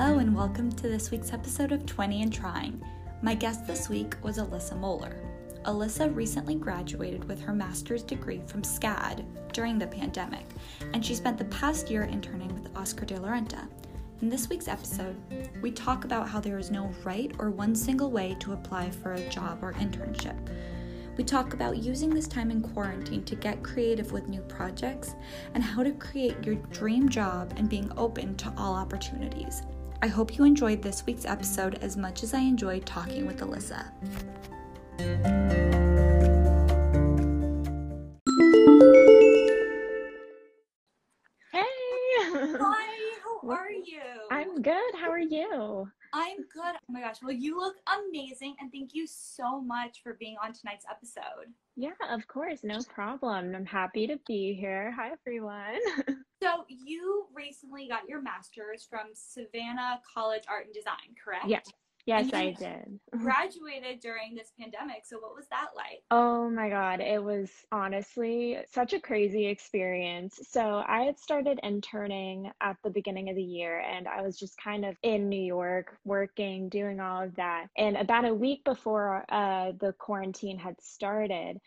Hello, and welcome to this week's episode of 20 and Trying. My guest this week was Alyssa Moeller. Alyssa recently graduated with her master's degree from SCAD during the pandemic, and she spent the past year interning with Oscar de la Renta. In this week's episode, we talk about how there is no right or one single way to apply for a job or internship. We talk about using this time in quarantine to get creative with new projects and how to create your dream job and being open to all opportunities. I hope you enjoyed this week's episode as much as I enjoyed talking with Alyssa. Hey. Hi, how are you? I'm good. How are you? I'm good. Oh my gosh. Well, you look amazing, and thank you so much for being on tonight's episode. Yeah, of course. No problem. I'm happy to be here. Hi, everyone. So, you recently got your master's from Savannah College Art and Design, correct? yes. Yes, I did. Graduated during this pandemic. So, what was that like? Oh my God. It was honestly such a crazy experience. So, I had started interning at the beginning of the year and I was just kind of in New York working, doing all of that. And about a week before uh, the quarantine had started,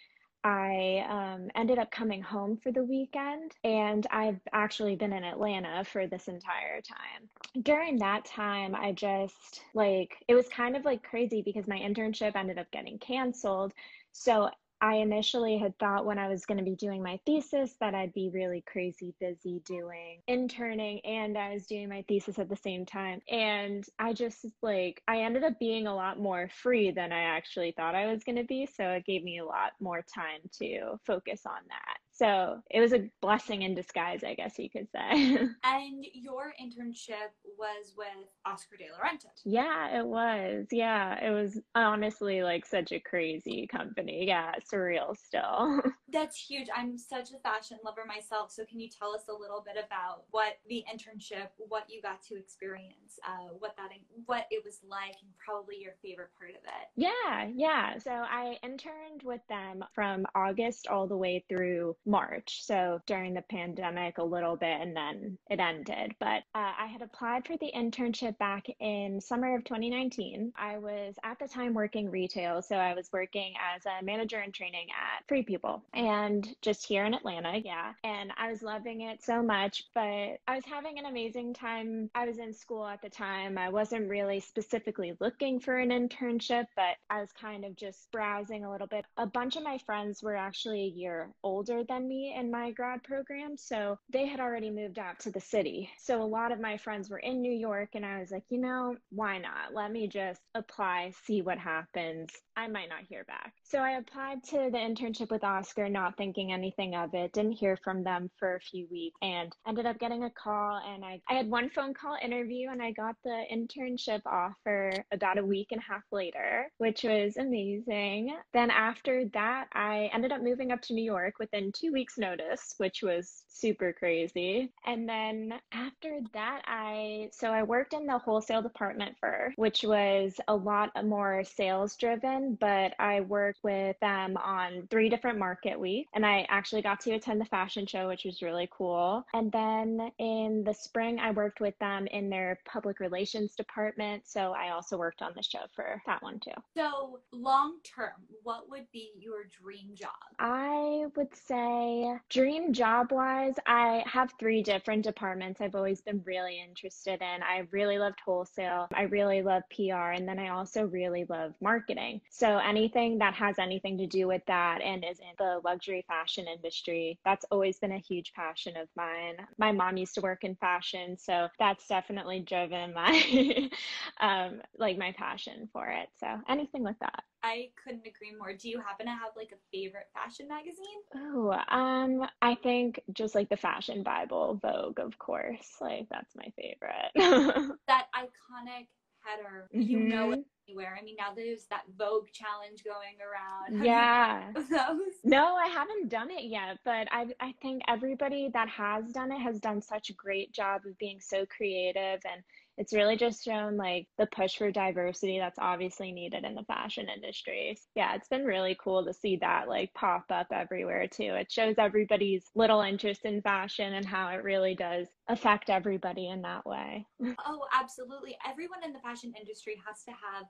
I um, ended up coming home for the weekend, and I've actually been in Atlanta for this entire time. During that time, I just like it was kind of like crazy because my internship ended up getting canceled. So I initially had thought when I was going to be doing my thesis that I'd be really crazy busy doing interning and I was doing my thesis at the same time. And I just like, I ended up being a lot more free than I actually thought I was going to be. So it gave me a lot more time to focus on that. So it was a blessing in disguise, I guess you could say. And your internship was with Oscar de la Renta. Yeah, it was. Yeah, it was honestly like such a crazy company. Yeah, surreal still. That's huge. I'm such a fashion lover myself. So, can you tell us a little bit about what the internship, what you got to experience, uh, what that, what it was like, and probably your favorite part of it? Yeah, yeah. So I interned with them from August all the way through March. So during the pandemic, a little bit, and then it ended. But uh, I had applied for the internship back in summer of 2019. I was at the time working retail. So I was working as a manager in training at Free People and just here in Atlanta. Yeah. And I was loving it so much, but I was having an amazing time. I was in school at the time. I wasn't really specifically looking for an internship, but I was kind of just browsing a little bit. A bunch of my friends were actually a year older than me in my grad program, so they had already moved out to the city. So a lot of my friends were in New York, and I was like, you know, why not? Let me just apply, see what happens. I might not hear back. So I applied to the internship with Oscar, not thinking anything of it, didn't hear from them for a few weeks, and ended up getting a call. And I, I had one phone call interview, and I got the internship offer about a week and a half later, which was amazing. Then after that, I ended up moving up to New York within two weeks' notice, which was super crazy. And then after that, I so I worked in the wholesale department for, which was a lot more sales driven, but I worked with them on three different market weeks, and I actually got to attend the fashion show, which was really cool. And then in the spring, I worked with them in their public relations department, so I also worked on the show for that one too. So, long term, what would be your dream job? I would say dream job wise, I have three different departments I've always been really interested in. I really loved wholesale, I really love PR, and then I also really love marketing. So anything that has anything to do with that and is in the luxury fashion industry, that's always been a huge passion of mine. My mom used to work in fashion, so that's definitely driven my um like my passion for it. So anything with that. I couldn't agree more. Do you happen to have like a favorite fashion magazine? Oh, um, I think just like the fashion Bible, Vogue, of course. Like that's my favorite. That iconic header, you know Mhm. it anywhere. I mean, now there's that Vogue challenge going around. Have yeah. No, I haven't done it yet, but I I think everybody that has done it has done such a great job of being so creative and it's really just shown like the push for diversity that's obviously needed in the fashion industry. Yeah, it's been really cool to see that like pop up everywhere too. It shows everybody's little interest in fashion and how it really does affect everybody in that way. Oh, absolutely. Everyone in the fashion industry has to have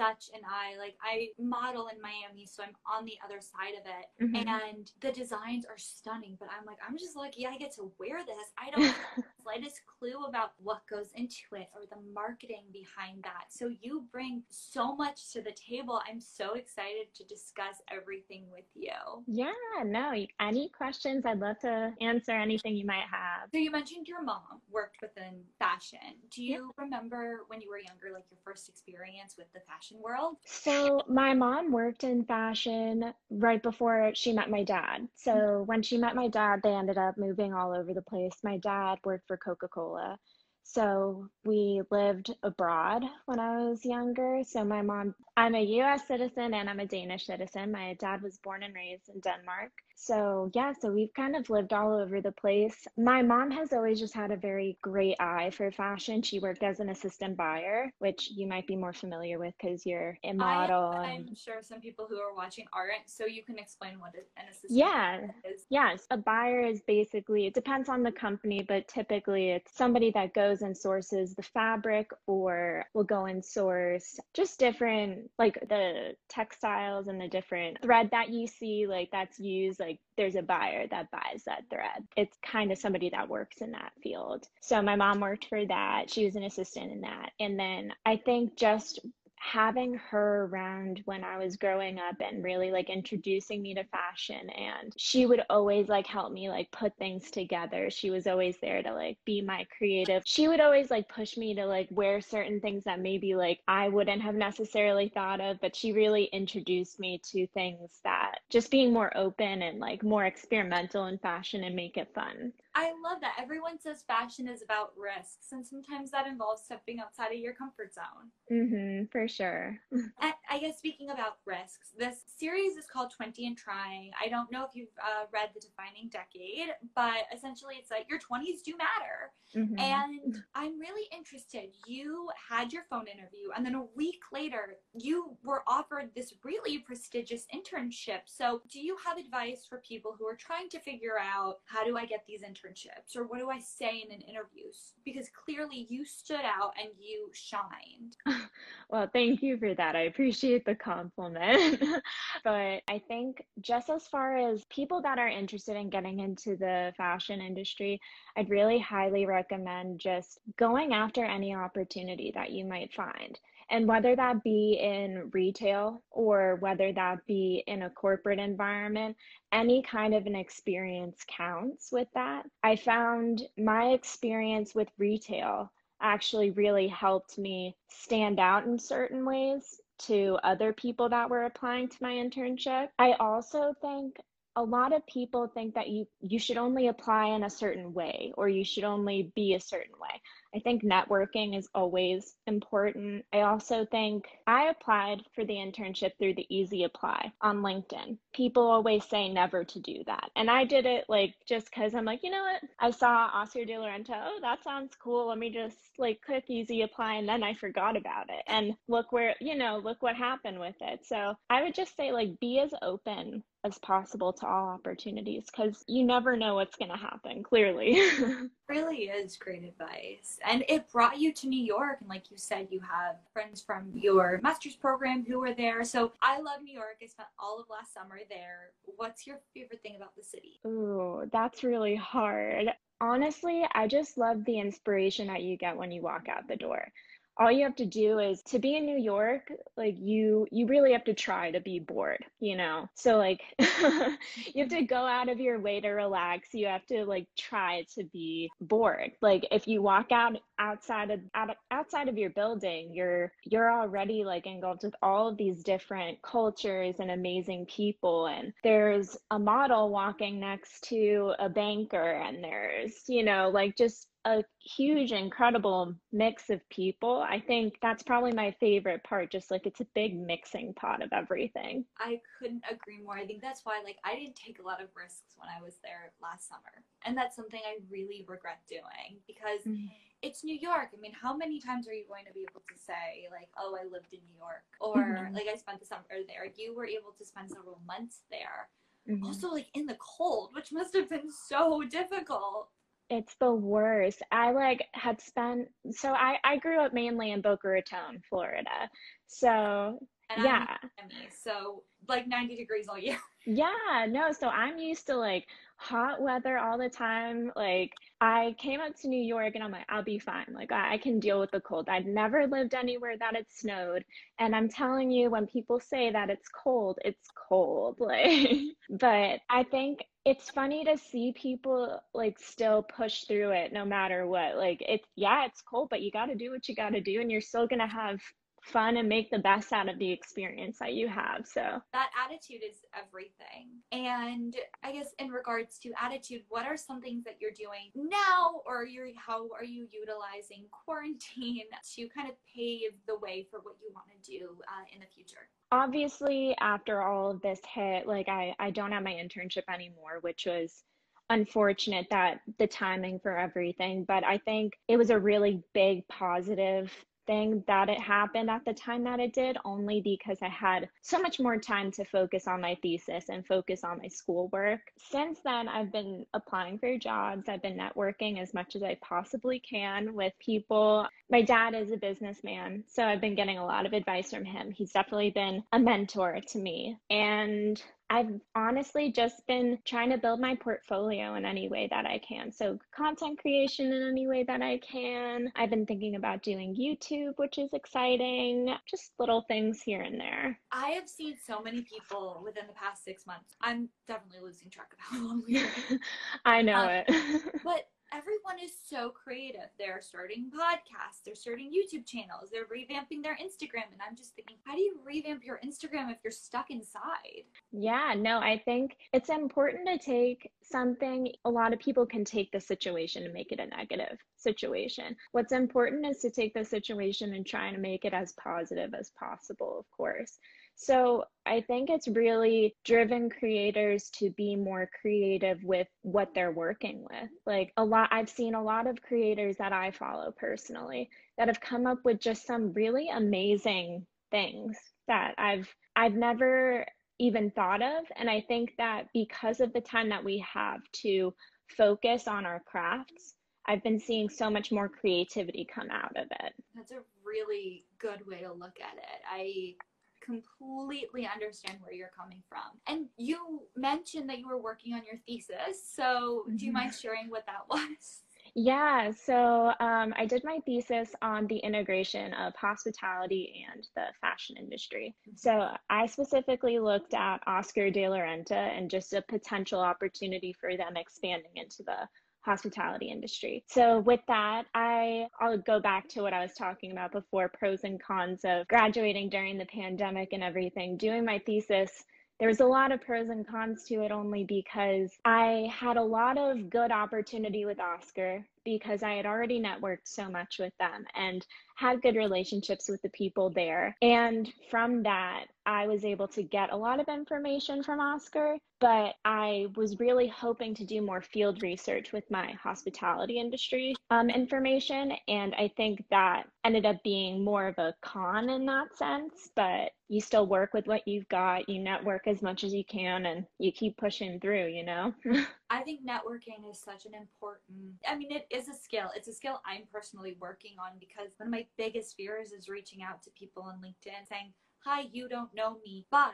such an eye. Like I model in Miami, so I'm on the other side of it. Mm-hmm. And the designs are stunning, but I'm like, I'm just lucky I get to wear this. I don't have the slightest clue about what goes into it or the marketing behind that. So you bring so much to the table. I'm so excited to discuss everything with you. Yeah, no, any questions? I'd love to answer anything you might have. So you mentioned your mom worked within fashion. Do you yeah. remember when you were younger, like your first experience with the the fashion world? So, my mom worked in fashion right before she met my dad. So, mm-hmm. when she met my dad, they ended up moving all over the place. My dad worked for Coca Cola. So we lived abroad when I was younger. So my mom, I'm a US citizen and I'm a Danish citizen. My dad was born and raised in Denmark. So, yeah, so we've kind of lived all over the place. My mom has always just had a very great eye for fashion. She worked as an assistant buyer, which you might be more familiar with because you're a model. I, am sure some people who are watching aren't, so you can explain what an assistant yeah. is. Yes, a buyer is basically, it depends on the company, but typically it's somebody that goes and sources the fabric or will go and source just different, like the textiles and the different thread that you see, like that's used, like like there's a buyer that buys that thread. It's kind of somebody that works in that field. So my mom worked for that. She was an assistant in that. And then I think just having her around when I was growing up and really like introducing me to fashion and she would always like help me like put things together. She was always there to like be my creative. She would always like push me to like wear certain things that maybe like I wouldn't have necessarily thought of, but she really introduced me to things that just being more open and like more experimental in fashion and make it fun. I love that. Everyone says fashion is about risks, and sometimes that involves stepping outside of your comfort zone. Mm-hmm, for sure. I guess speaking about risks, this series is called 20 and Trying. I don't know if you've uh, read The Defining Decade, but essentially it's like your 20s do matter. Mm-hmm. And I'm really interested. You had your phone interview, and then a week later, you were offered this really prestigious internship. So, do you have advice for people who are trying to figure out how do I get these internships? Internships or what do I say in an interview? Because clearly you stood out and you shined. Well, thank you for that. I appreciate the compliment. but I think just as far as people that are interested in getting into the fashion industry, I'd really highly recommend just going after any opportunity that you might find. And whether that be in retail or whether that be in a corporate environment, any kind of an experience counts with that. I found my experience with retail actually really helped me stand out in certain ways to other people that were applying to my internship. I also think a lot of people think that you you should only apply in a certain way or you should only be a certain way. I think networking is always important. I also think I applied for the internship through the Easy Apply on LinkedIn. People always say never to do that. And I did it like just because I'm like, you know what? I saw Oscar de la Renta. Oh, that sounds cool. Let me just like click Easy Apply. And then I forgot about it. And look where, you know, look what happened with it. So I would just say, like, be as open as possible to all opportunities because you never know what's going to happen, clearly. really is great advice and it brought you to New York. And like you said, you have friends from your master's program who were there. So I love New York. I spent all of last summer there. What's your favorite thing about the city? Ooh, that's really hard. Honestly, I just love the inspiration that you get when you walk out the door all you have to do is to be in New York, like you you really have to try to be bored, you know. So like you have to go out of your way to relax. You have to like try to be bored. Like if you walk out outside of out, outside of your building, you're you're already like engulfed with all of these different cultures and amazing people and there's a model walking next to a banker and there's, you know, like just a huge, incredible mix of people. I think that's probably my favorite part. Just like it's a big mixing pot of everything. I couldn't agree more. I think that's why, like, I didn't take a lot of risks when I was there last summer. And that's something I really regret doing because mm-hmm. it's New York. I mean, how many times are you going to be able to say, like, oh, I lived in New York? Or, mm-hmm. like, I spent the summer there. You were able to spend several months there. Mm-hmm. Also, like in the cold, which must have been so difficult. It's the worst. I like had spent so I I grew up mainly in Boca Raton, Florida. So and yeah. Miami, so like 90 degrees all year. Yeah, no, so I'm used to like hot weather all the time. Like I came up to New York and I'm like, I'll be fine. Like I, I can deal with the cold. I'd never lived anywhere that it snowed. And I'm telling you, when people say that it's cold, it's cold. Like but I think it's funny to see people like still push through it no matter what. Like it's yeah, it's cold, but you gotta do what you gotta do and you're still gonna have fun and make the best out of the experience that you have. So that attitude is everything. And I guess in regards to attitude, what are some things that you're doing now or you're how are you utilizing quarantine to kind of pave the way for what you want to do uh, in the future? Obviously, after all of this hit, like I, I don't have my internship anymore, which was unfortunate that the timing for everything, but I think it was a really big positive thing that it happened at the time that it did, only because I had so much more time to focus on my thesis and focus on my schoolwork. Since then, I've been applying for jobs. I've been networking as much as I possibly can with people. My dad is a businessman, so I've been getting a lot of advice from him. He's definitely been a mentor to me. And I've honestly just been trying to build my portfolio in any way that I can. So, content creation in any way that I can. I've been thinking about doing YouTube, which is exciting. Just little things here and there. I have seen so many people within the past six months. I'm definitely losing track of how long we are. I know um, it. but everyone is so creative. They're starting podcasts, they're starting YouTube channels, they're revamping their Instagram. And I'm just thinking, how do you revamp your Instagram if you're stuck inside? Yeah, no, I think it's important to take something. A lot of people can take the situation and make it a negative situation. What's important is to take the situation and try to make it as positive as possible, of course. So I think it's really driven creators to be more creative with what they're working with. Like a lot, I've seen a lot of creators that I follow personally that have come up with just some really amazing things that I've I've never even thought of. And I think that because of the time that we have to focus on our crafts, I've been seeing so much more creativity come out of it. That's a really good way to look at it. I completely understand where you're coming from. And you mentioned that you were working on your thesis. So, do you mind mm-hmm. sharing what that was? Yeah, so um, I did my thesis on the integration of hospitality and the fashion industry. Mm-hmm. So I specifically looked at Oscar de la Renta and just a potential opportunity for them expanding into the hospitality industry. So with that, I I'll go back to what I was talking about before pros and cons of graduating during the pandemic and everything. Doing my thesis there was a lot of pros and cons to it only because I had a lot of good opportunity with Oscar because I had already networked so much with them and had good relationships with the people there. And from that, I was able to get a lot of information from Oscar, but I was really hoping to do more field research with my hospitality industry um, information. And I think that ended up being more of a con in that sense, but you still work with what you've got, you network as much as you can, and you keep pushing through, you know? I think networking is such an important, I mean, it is a skill. It's a skill I'm personally working on because one of my biggest fears is reaching out to people on LinkedIn saying, Hi, you don't know me, but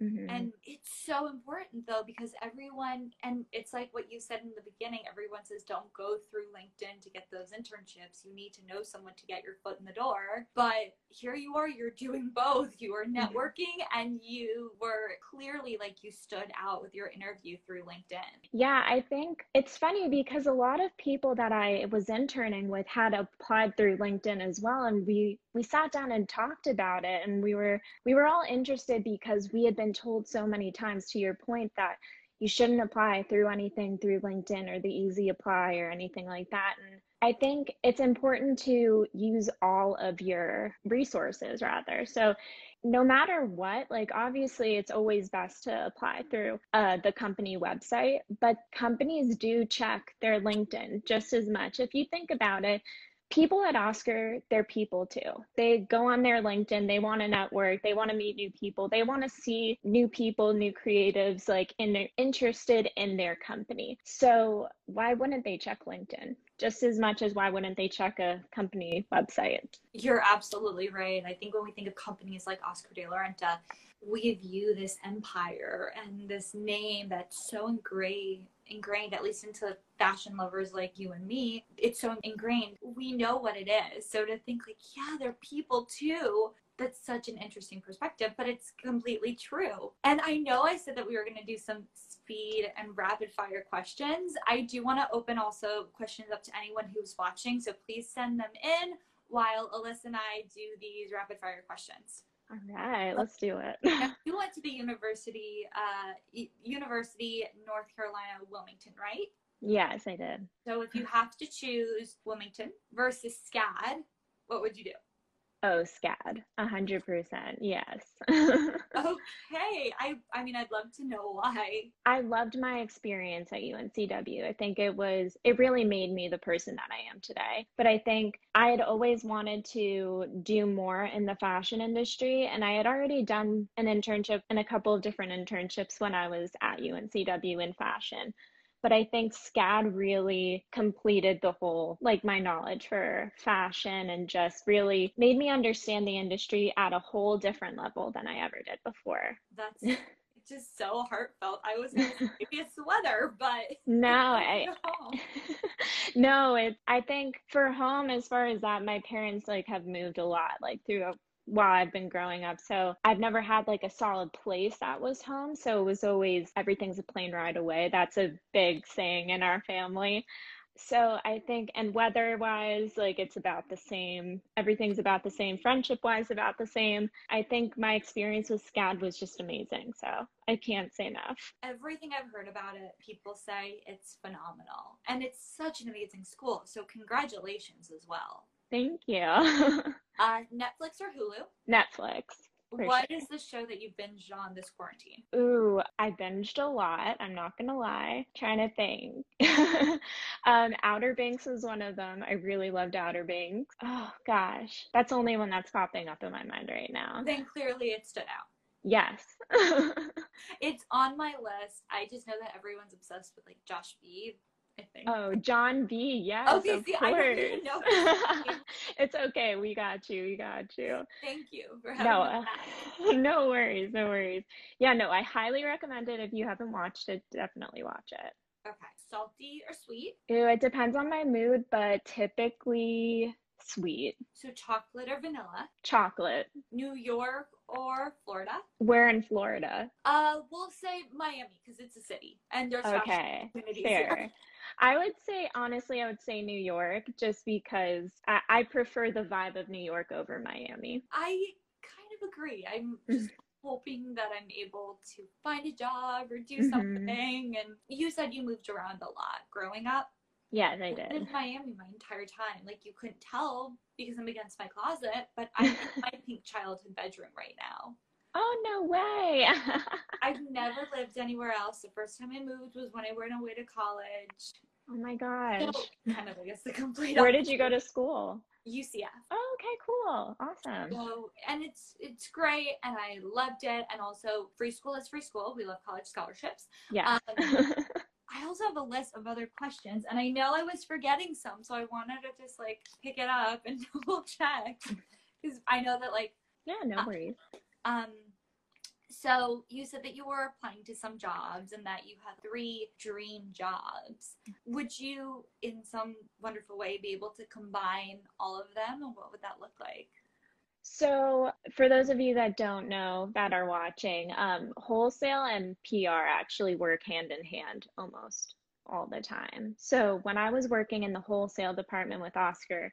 Mm-hmm. And it's so important though because everyone, and it's like what you said in the beginning everyone says don't go through LinkedIn to get those internships. You need to know someone to get your foot in the door. But here you are, you're doing both. You are mm-hmm. networking mm-hmm. and you were clearly like you stood out with your interview through LinkedIn. Yeah, I think it's funny because a lot of people that I was interning with had applied through LinkedIn as well. And we we sat down and talked about it and we were we were all interested because we had been told so many times to your point that you shouldn't apply through anything through LinkedIn or the easy apply or anything like that. And I think it's important to use all of your resources rather. So no matter what, like obviously it's always best to apply through uh, the company website, but companies do check their LinkedIn just as much. If you think about it, people at Oscar, they're people too. They go on their LinkedIn, they want to network, they want to meet new people, they want to see new people, new creatives, like in they're interested in their company. So why wouldn't they check LinkedIn? Just as much as why wouldn't they check a company website? You're absolutely right. I think when we think of companies like Oscar de la Renta, we view this empire and this name that's so ingrained ingrained at least into fashion lovers like you and me it's so ingrained. We know what it is. So to think like yeah they're people too that's such an interesting perspective but it's completely true. And i know i said that we were going to do some speed and rapid fire questions. I do want to open also questions up to anyone who's watching so please send them in while alyssa and i do these rapid fire questions all right, let's do it. you went to the university, uh, University North Carolina, Wilmington, right? Yes, I did. So if you have to choose Wilmington versus SCAD, what would you do? Oh, SCAD, a hundred percent, yes. okay, I I mean, I'd love to know why. I loved my experience at UNCW. I think it was it really made me the person that I am today. But I think I had always wanted to do more in the fashion industry, and I had already done an internship and a couple of different internships when I was at UNCW in fashion but I think SCAD really completed the whole, like my knowledge for fashion and just really made me understand the industry at a whole different level than I ever did before. That's just so heartfelt. I was going to say it's weather, but no, I no, it. I think for home, as far as that, my parents like have moved a lot, like through while I've been growing up. So I've never had like a solid place that was home. So it was always everything's a plane ride away. That's a big saying in our family. So I think, and weather wise, like it's about the same. Everything's about the same. Friendship wise, about the same. I think my experience with SCAD was just amazing. So I can't say enough. Everything I've heard about it, people say it's phenomenal. And it's such an amazing school. So congratulations as well. Thank you. uh, Netflix or Hulu? Netflix. What sure. is the show that you binged on this quarantine? Ooh, I binged a lot. I'm not gonna lie. Trying to think. um, Outer Banks was one of them. I really loved Outer Banks. Oh gosh, that's the only one that's popping up in my mind right now. Then clearly it stood out. Yes. it's on my list. I just know that everyone's obsessed with like Josh B. I think. Oh, John B. Yes. Okay, of see, course. I even know. it's okay. We got you. We got you. Thank you for having no, uh, no worries. No worries. Yeah, no, I highly recommend it. If you haven't watched it, definitely watch it. Okay. Salty or sweet? Ew, it depends on my mood, but typically sweet. So chocolate or vanilla? Chocolate. New York or Florida? Where in Florida? Uh, we'll say Miami because it's a city and there's okay. Fair. I would say, honestly, I would say New York just because I, I prefer the vibe of New York over Miami. I kind of agree. I'm just hoping that I'm able to find a job or do mm-hmm. something. And you said you moved around a lot growing up. Yes, I did. in Miami my entire time. Like you couldn't tell because I'm against my closet, but I'm in my pink childhood bedroom right now. Oh no way! I've never lived anywhere else. The first time I moved was when I went away to college. Oh my gosh! So, kind of, I guess, the complete. Where did you go to school? UCF. Oh, okay, cool, awesome. So, and it's it's great, and I loved it. And also, free school is free school. We love college scholarships. Yeah. Um, I also have a list of other questions, and I know I was forgetting some, so I wanted to just like pick it up and double check because I know that like yeah, no uh, worries. Um, so you said that you were applying to some jobs and that you have three dream jobs. Would you, in some wonderful way, be able to combine all of them, and what would that look like? So, for those of you that don't know that are watching, um, wholesale and PR actually work hand in hand almost all the time. So, when I was working in the wholesale department with Oscar,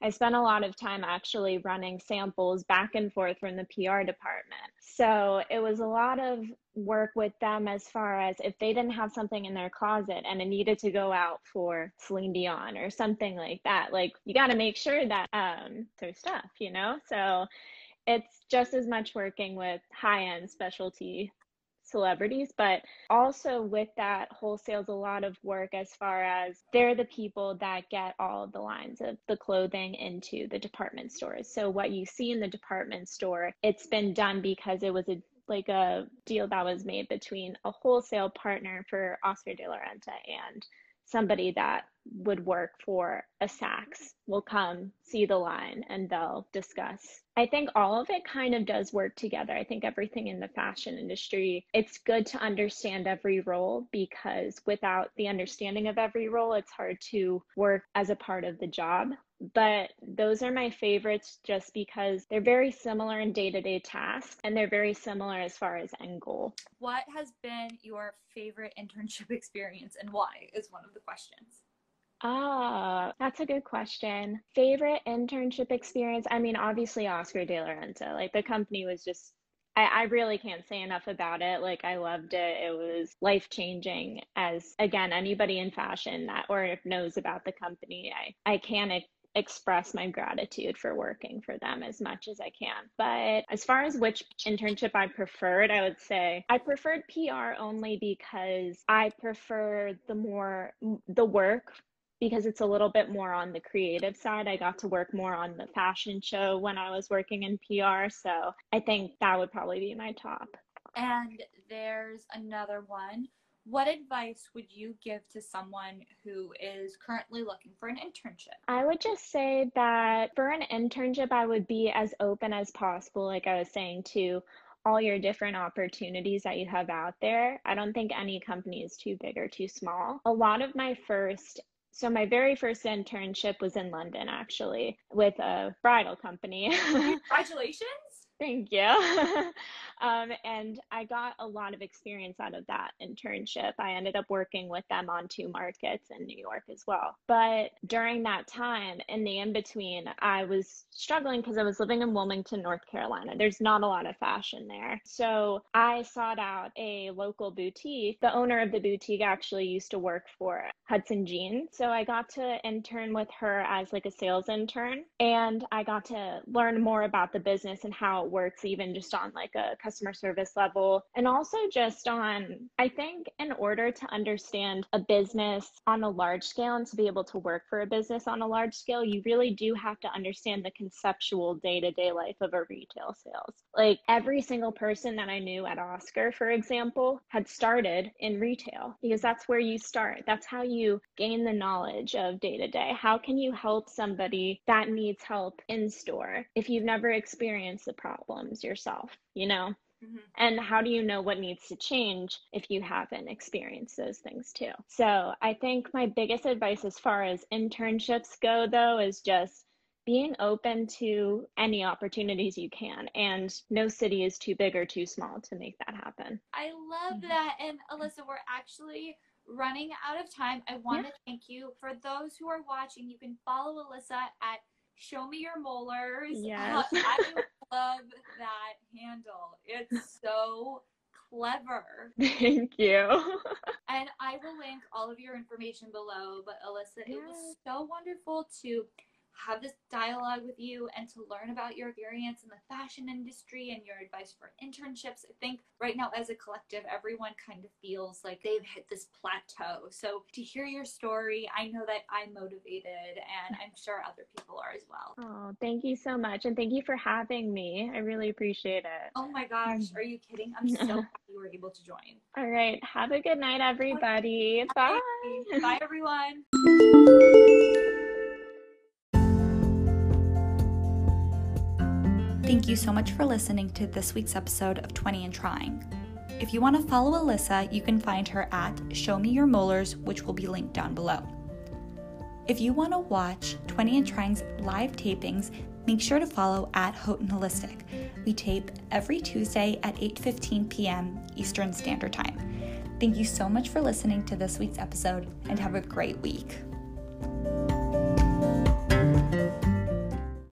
I spent a lot of time actually running samples back and forth from the PR department. So it was a lot of work with them as far as if they didn't have something in their closet and it needed to go out for Celine Dion or something like that. Like you got to make sure that um their stuff, you know? So it's just as much working with high end specialty celebrities, but also with that, wholesale's a lot of work as far as they're the people that get all of the lines of the clothing into the department stores. So what you see in the department store, it's been done because it was a like a deal that was made between a wholesale partner for Oscar de la Renta and somebody that would work for a Saks will come see the line and they'll discuss. I think all of it kind of does work together. I think everything in the fashion industry, it's good to understand every role because without the understanding of every role, it's hard to work as a part of the job but those are my favorites just because they're very similar in day-to-day tasks and they're very similar as far as end goal. What has been your favorite internship experience and why is one of the questions. Ah, that's a good question. Favorite internship experience? I mean, obviously Oscar de la Renta. Like the company was just I, I really can't say enough about it. Like I loved it. It was life changing as again, anybody in fashion that or knows about the company, I, I can't express my gratitude for working for them as much as I can. But as far as which internship I preferred, I would say I preferred PR only because I prefer the more the work because it's a little bit more on the creative side. I got to work more on the fashion show when I was working in PR. So I think that would probably be my top. And there's another one what advice would you give to someone who is currently looking for an internship? I would just say that for an internship, I would be as open as possible, like I was saying, to all your different opportunities that you have out there. I don't think any company is too big or too small. A lot of my first so my very first internship was in London actually with a bridal company. Congratulations. Thank you. um, and I got a lot of experience out of that internship. I ended up working with them on two markets in New York as well. But during that time, in the in between, I was struggling because I was living in Wilmington, North Carolina. There's not a lot of fashion there. So I sought out a local boutique. The owner of the boutique actually used to work for Hudson Jeans. So I got to intern with her as like a sales intern. And I got to learn more about the business and how works even just on like a customer service level. And also just on i think in order to understand a business on a large scale and to be able to work for a business on a large scale you really do have to understand the conceptual day-to-day life of a retail sales. Like every single person that i knew at oscar for example had started in retail because that's where you start. That's how you gain the knowledge of day to day how can you help somebody that needs help in store if you've never experienced the problem problems yourself, you know? Mm-hmm. And how do you know what needs to change if you haven't experienced those things too? So I think my biggest advice as far as internships go, though, is just being open to any opportunities you can. And no city is too big or too small to make that happen. I love mm-hmm. that. And Alyssa, we're actually running out of time. I want yeah. to thank you. For those who are watching, you can follow Alyssa at Show Me Your Molars. Yes. Uh, I love that handle. It's so clever. Thank you. and I will link all of your information below. But Alyssa, it was so wonderful to have this dialogue with you and to learn about your experience in the fashion industry and your advice for internships. I think right now, as a collective, everyone kind of feels like they've hit this plateau. So to hear your story, I know that I'm motivated and I'm sure other people are as well. Oh, thank you so much. And thank you for having me. I really appreciate it. Oh my gosh, mm. are you kidding? I'm so happy you were able to join. All right. Have a good night, everybody. Bye. Bye, everyone. Thank you so much for listening to this week's episode of 20 and Trying. If you want to follow Alyssa, you can find her at Show Me Your Molars, which will be linked down below. If you want to watch 20 and Trying's live tapings, make sure to follow at Houghton Holistic. We tape every Tuesday at 8:15 p.m. Eastern Standard Time. Thank you so much for listening to this week's episode and have a great week.